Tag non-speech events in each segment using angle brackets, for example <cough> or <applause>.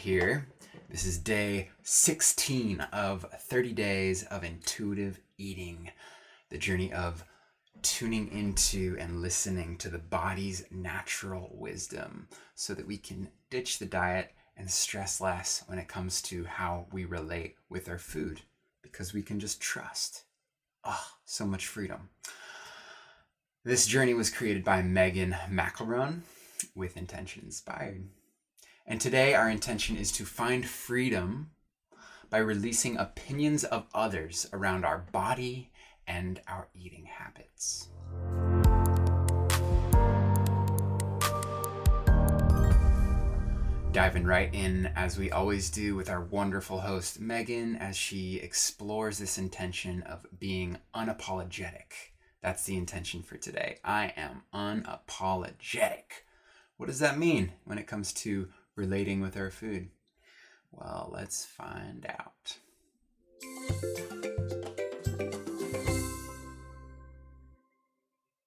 here. This is day 16 of 30 days of intuitive eating, the journey of tuning into and listening to the body's natural wisdom so that we can ditch the diet and stress less when it comes to how we relate with our food because we can just trust. Oh, so much freedom. This journey was created by Megan McElroan with Intention Inspired. And today, our intention is to find freedom by releasing opinions of others around our body and our eating habits. Diving right in, as we always do, with our wonderful host, Megan, as she explores this intention of being unapologetic. That's the intention for today. I am unapologetic. What does that mean when it comes to relating with our food? Well, let's find out.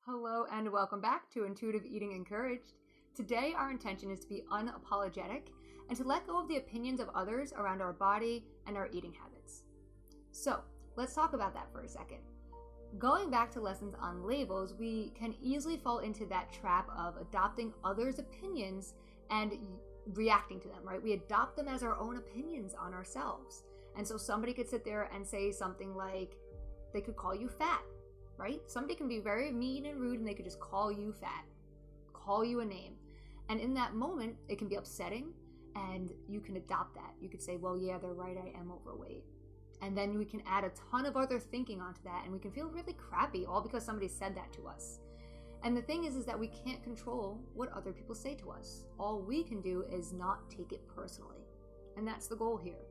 Hello, and welcome back to Intuitive Eating Encouraged. Today, our intention is to be unapologetic and to let go of the opinions of others around our body and our eating habits. So, let's talk about that for a second. Going back to lessons on labels, we can easily fall into that trap of adopting others' opinions and reacting to them, right? We adopt them as our own opinions on ourselves. And so somebody could sit there and say something like, they could call you fat, right? Somebody can be very mean and rude and they could just call you fat, call you a name. And in that moment, it can be upsetting and you can adopt that. You could say, well, yeah, they're right, I am overweight. And then we can add a ton of other thinking onto that and we can feel really crappy all because somebody said that to us. And the thing is is that we can't control what other people say to us. All we can do is not take it personally. And that's the goal here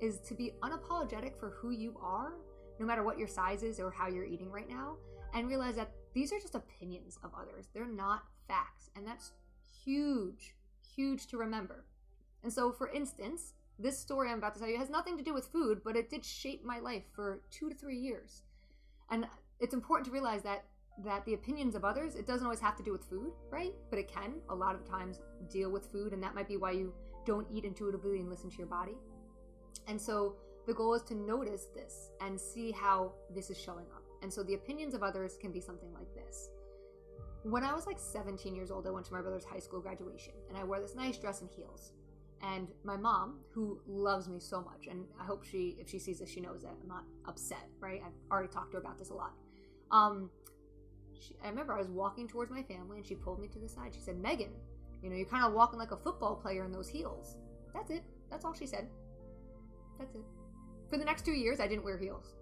is to be unapologetic for who you are, no matter what your size is or how you're eating right now, and realize that these are just opinions of others. They're not facts. And that's huge, huge to remember. And so, for instance, this story I'm about to tell you has nothing to do with food, but it did shape my life for two to three years. And it's important to realize that that the opinions of others, it doesn't always have to do with food, right? But it can a lot of times deal with food, and that might be why you don't eat intuitively and listen to your body. And so the goal is to notice this and see how this is showing up. And so the opinions of others can be something like this. When I was like 17 years old, I went to my brother's high school graduation and I wore this nice dress and heels. And my mom, who loves me so much, and I hope she, if she sees this, she knows that I'm not upset, right? I've already talked to her about this a lot. Um, she, I remember I was walking towards my family and she pulled me to the side. She said, Megan, you know, you're kind of walking like a football player in those heels. That's it. That's all she said. That's it. For the next two years, I didn't wear heels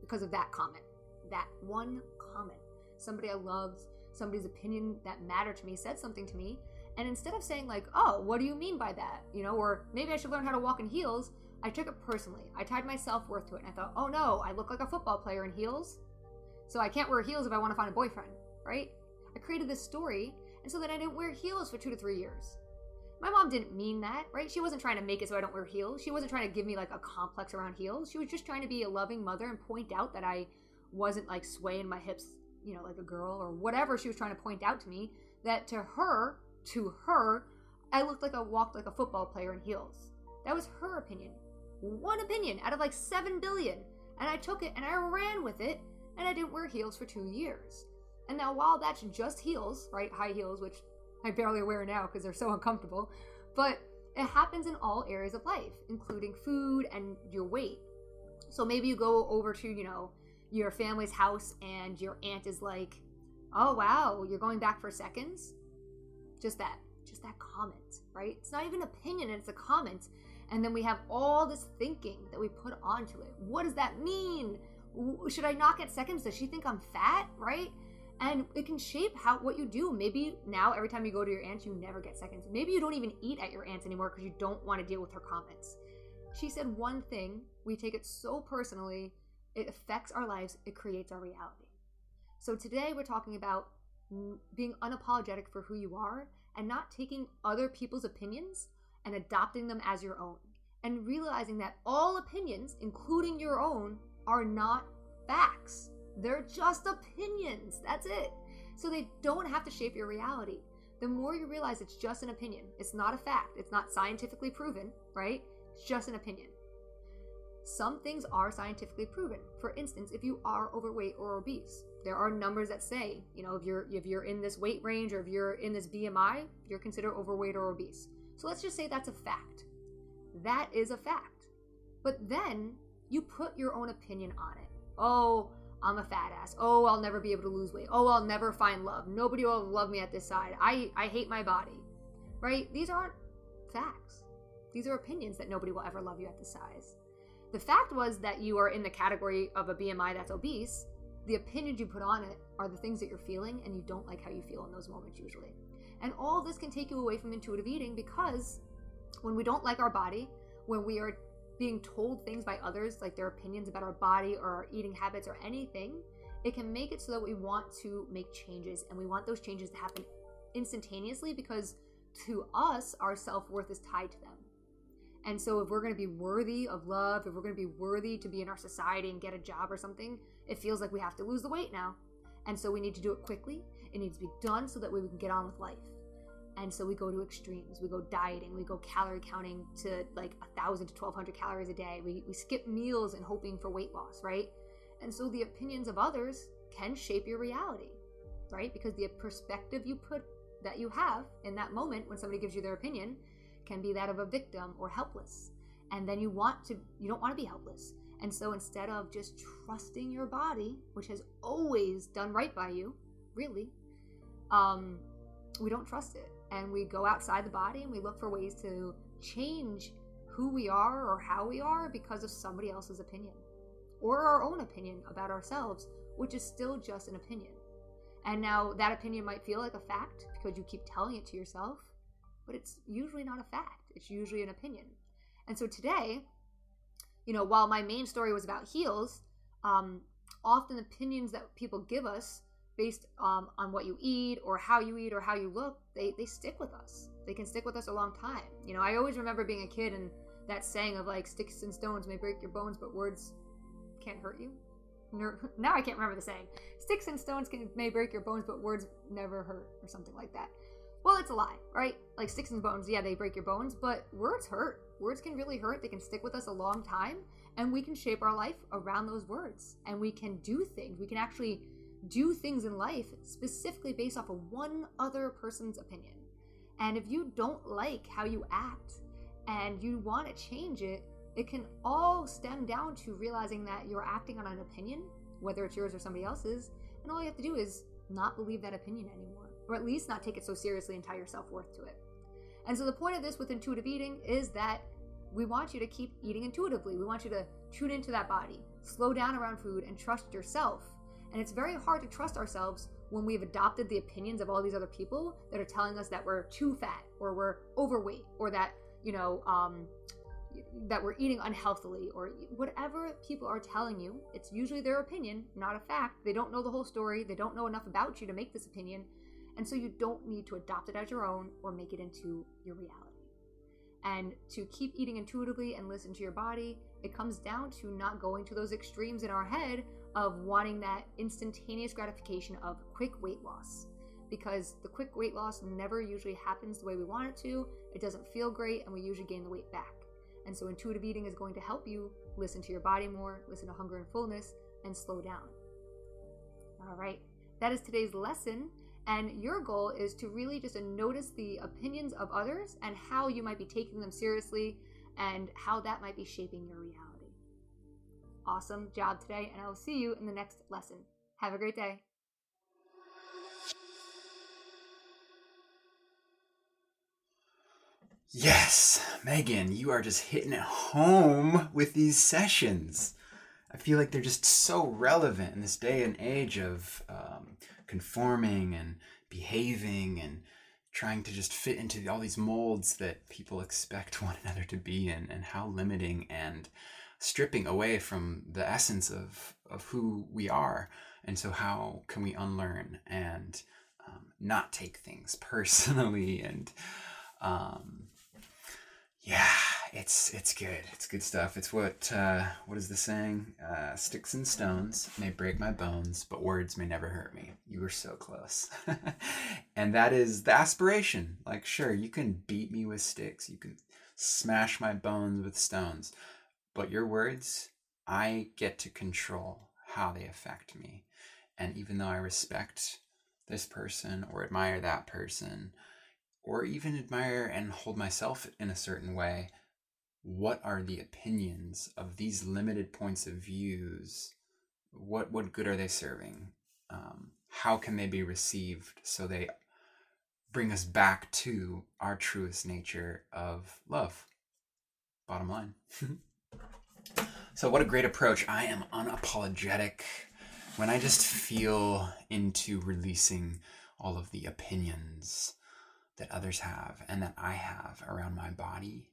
because of that comment. That one comment. Somebody I loved, somebody's opinion that mattered to me said something to me. And instead of saying, like, oh, what do you mean by that? You know, or maybe I should learn how to walk in heels, I took it personally. I tied my self worth to it. And I thought, oh no, I look like a football player in heels. So I can't wear heels if I want to find a boyfriend, right? I created this story, and so that I didn't wear heels for two to three years. My mom didn't mean that, right? She wasn't trying to make it so I don't wear heels. She wasn't trying to give me like a complex around heels. She was just trying to be a loving mother and point out that I wasn't like swaying my hips, you know, like a girl or whatever she was trying to point out to me. That to her, to her, I looked like I walked like a football player in heels. That was her opinion. One opinion out of like 7 billion. And I took it and I ran with it and I didn't wear heels for two years. And now, while that's just heels, right? High heels, which I barely wear now because they're so uncomfortable, but it happens in all areas of life, including food and your weight. So maybe you go over to, you know, your family's house and your aunt is like, oh, wow, you're going back for seconds? Just that, just that comment, right? It's not even an opinion, it's a comment. And then we have all this thinking that we put onto it. What does that mean? Should I not get seconds? Does she think I'm fat, right? and it can shape how what you do. Maybe now every time you go to your aunt you never get seconds. Maybe you don't even eat at your aunt's anymore because you don't want to deal with her comments. She said one thing. We take it so personally. It affects our lives. It creates our reality. So today we're talking about being unapologetic for who you are and not taking other people's opinions and adopting them as your own and realizing that all opinions including your own are not facts they're just opinions. That's it. So they don't have to shape your reality. The more you realize it's just an opinion, it's not a fact, it's not scientifically proven, right? It's just an opinion. Some things are scientifically proven. For instance, if you are overweight or obese, there are numbers that say, you know, if you're if you're in this weight range or if you're in this BMI, you're considered overweight or obese. So let's just say that's a fact. That is a fact. But then you put your own opinion on it. Oh, I'm a fat ass. Oh, I'll never be able to lose weight. Oh, I'll never find love. Nobody will love me at this side. I, I hate my body. Right? These aren't facts. These are opinions that nobody will ever love you at this size. The fact was that you are in the category of a BMI that's obese. The opinions you put on it are the things that you're feeling, and you don't like how you feel in those moments usually. And all this can take you away from intuitive eating because when we don't like our body, when we are being told things by others, like their opinions about our body or our eating habits or anything, it can make it so that we want to make changes and we want those changes to happen instantaneously because to us, our self worth is tied to them. And so, if we're going to be worthy of love, if we're going to be worthy to be in our society and get a job or something, it feels like we have to lose the weight now. And so, we need to do it quickly. It needs to be done so that way we can get on with life. And so we go to extremes. We go dieting. We go calorie counting to like a thousand to twelve hundred calories a day. We we skip meals and hoping for weight loss, right? And so the opinions of others can shape your reality, right? Because the perspective you put that you have in that moment when somebody gives you their opinion can be that of a victim or helpless. And then you want to you don't want to be helpless. And so instead of just trusting your body, which has always done right by you, really, um, we don't trust it and we go outside the body and we look for ways to change who we are or how we are because of somebody else's opinion or our own opinion about ourselves, which is still just an opinion. And now that opinion might feel like a fact because you keep telling it to yourself, but it's usually not a fact. It's usually an opinion. And so today, you know, while my main story was about heels, um, often opinions that people give us based um, on what you eat or how you eat or how you look, they, they stick with us. They can stick with us a long time. You know, I always remember being a kid and that saying of like, sticks and stones may break your bones, but words can't hurt you. <laughs> Now I can't remember the saying. Sticks and stones can may break your bones, but words never hurt, or something like that. Well, it's a lie, right? Like sticks and bones, yeah, they break your bones, but words hurt. Words can really hurt. They can stick with us a long time, and we can shape our life around those words. And we can do things. We can actually do things in life specifically based off of one other person's opinion. And if you don't like how you act and you want to change it, it can all stem down to realizing that you're acting on an opinion, whether it's yours or somebody else's, and all you have to do is not believe that opinion anymore, or at least not take it so seriously and tie your self worth to it. And so, the point of this with intuitive eating is that we want you to keep eating intuitively. We want you to tune into that body, slow down around food, and trust yourself and it's very hard to trust ourselves when we've adopted the opinions of all these other people that are telling us that we're too fat or we're overweight or that, you know, um, that we're eating unhealthily or whatever people are telling you. It's usually their opinion, not a fact. They don't know the whole story. They don't know enough about you to make this opinion. And so you don't need to adopt it as your own or make it into your reality. And to keep eating intuitively and listen to your body, it comes down to not going to those extremes in our head of wanting that instantaneous gratification of quick weight loss because the quick weight loss never usually happens the way we want it to. It doesn't feel great, and we usually gain the weight back. And so, intuitive eating is going to help you listen to your body more, listen to hunger and fullness, and slow down. All right, that is today's lesson. And your goal is to really just notice the opinions of others and how you might be taking them seriously and how that might be shaping your reality awesome job today, and I will see you in the next lesson. Have a great day. Yes, Megan, you are just hitting it home with these sessions. I feel like they're just so relevant in this day and age of um, conforming and behaving and trying to just fit into all these molds that people expect <laughs> one another to be in, and how limiting and stripping away from the essence of of who we are. And so how can we unlearn and um, not take things <laughs> personally and um, yeah it's it's good. It's good stuff. It's what uh, what is the saying? Uh, sticks and stones may break my bones but words may never hurt me. You were so close. <laughs> And that is the aspiration. Like sure you can beat me with sticks. You can smash my bones with stones. But your words, I get to control how they affect me. And even though I respect this person or admire that person, or even admire and hold myself in a certain way, what are the opinions of these limited points of views? What what good are they serving? Um, how can they be received so they bring us back to our truest nature of love? Bottom line. <laughs> so what a great approach! I am unapologetic when I just feel into releasing all of the opinions that others have and that I have around my body.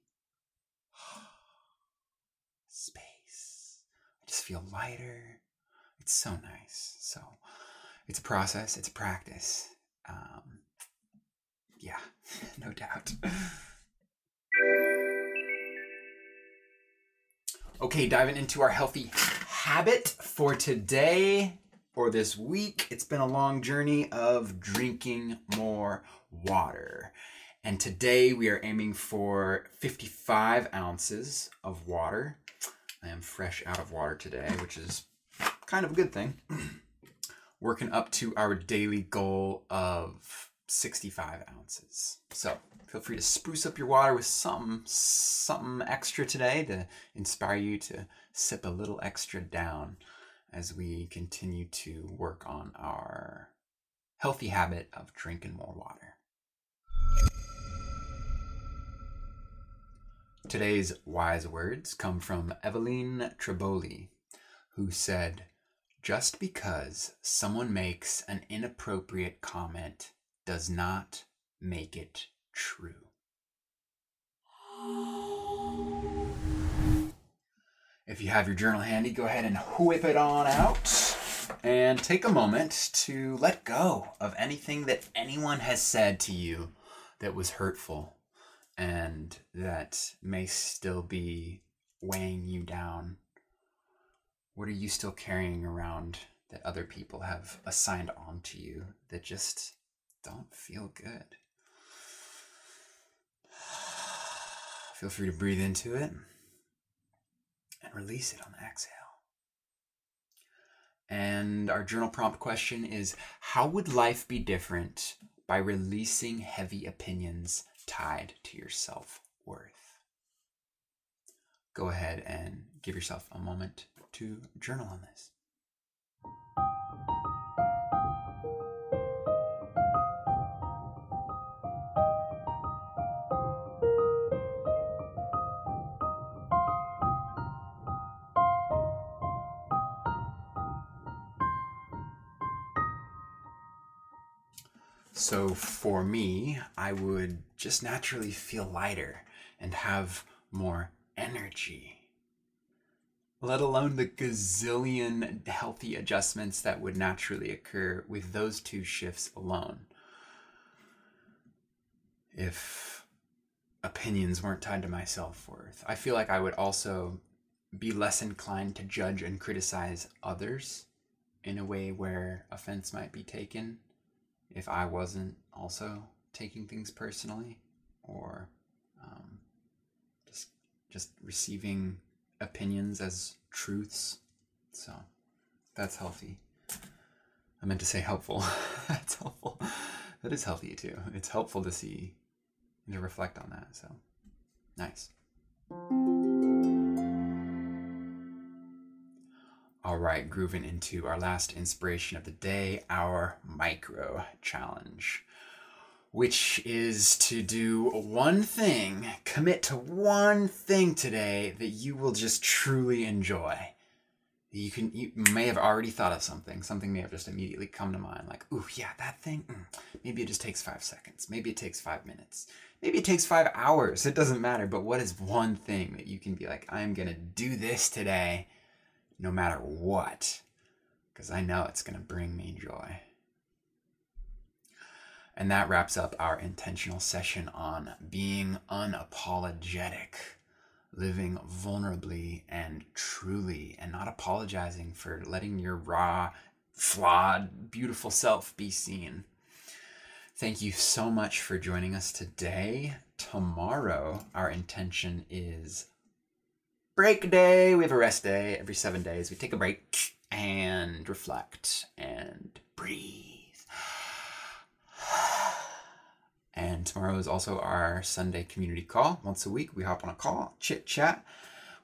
<sighs> Space. I just feel lighter. It's so nice. So it's a process, it's a practice. Um, yeah, <laughs> no doubt. <laughs> Okay, diving into our healthy habit for today or this week. It's been a long journey of drinking more water. And today we are aiming for 55 ounces of water. I am fresh out of water today, which is kind of a good thing. <clears throat> Working up to our daily goal of 65 ounces. So feel free to spruce up your water with some something extra today to inspire you to sip a little extra down as we continue to work on our healthy habit of drinking more water. Today's wise words come from Evelyn Tribole, who said, Just because someone makes an inappropriate comment does not make it true. If you have your journal handy, go ahead and whip it on out and take a moment to let go of anything that anyone has said to you that was hurtful and that may still be weighing you down. What are you still carrying around that other people have assigned onto you that just don't feel good? Feel free to breathe into it and release it on the exhale. And our journal prompt question is How would life be different by releasing heavy opinions tied to your self worth? Go ahead and give yourself a moment to journal on this. So for me, I would just naturally feel lighter and have more energy. Let alone the gazillion healthy adjustments that would naturally occur with those two shifts alone. If opinions weren't tied to my self worth, I feel like I would also be less inclined to judge and criticize others in a way where offense might be taken if I wasn't also taking things personally or um, just just receiving opinions as truths. So that's healthy. I meant to say helpful. <laughs> that's helpful. That is healthy too. It's helpful to see and to reflect on that. So nice. All right, grooving into our last inspiration of the day, our micro challenge, which is to do one thing, commit to one thing today that you will just truly enjoy. You can you may have already thought of something. Something may have just immediately come to mind, like, "Ooh, yeah, that thing. Mm, maybe it just takes five seconds. Maybe it takes five minutes. Maybe it takes five hours. It doesn't matter. But what is one thing that you can be like, I'm gonna do this today?" No matter what, because I know it's going to bring me joy. And that wraps up our intentional session on being unapologetic, living vulnerably and truly, and not apologizing for letting your raw, flawed, beautiful self be seen. Thank you so much for joining us today. Tomorrow, our intention is break day. We have a rest day every seven days. We take a break and reflect and breathe. And tomorrow is also our Sunday community call. Once a week, we hop on a call, chit chat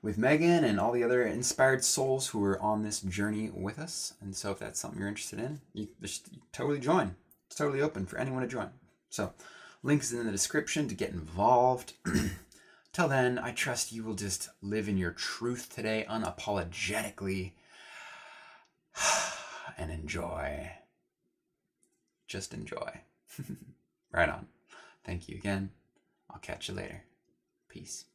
with Megan and all the other inspired souls who are on this journey with us. And so, if that's something you're interested in, you just totally join. It's totally open for anyone to join. So, links in the description to get involved. <clears throat> Till then, I trust you will just live in your truth today unapologetically <sighs> and enjoy. Just enjoy. <laughs> right on. Thank you again. I'll catch you later. Peace.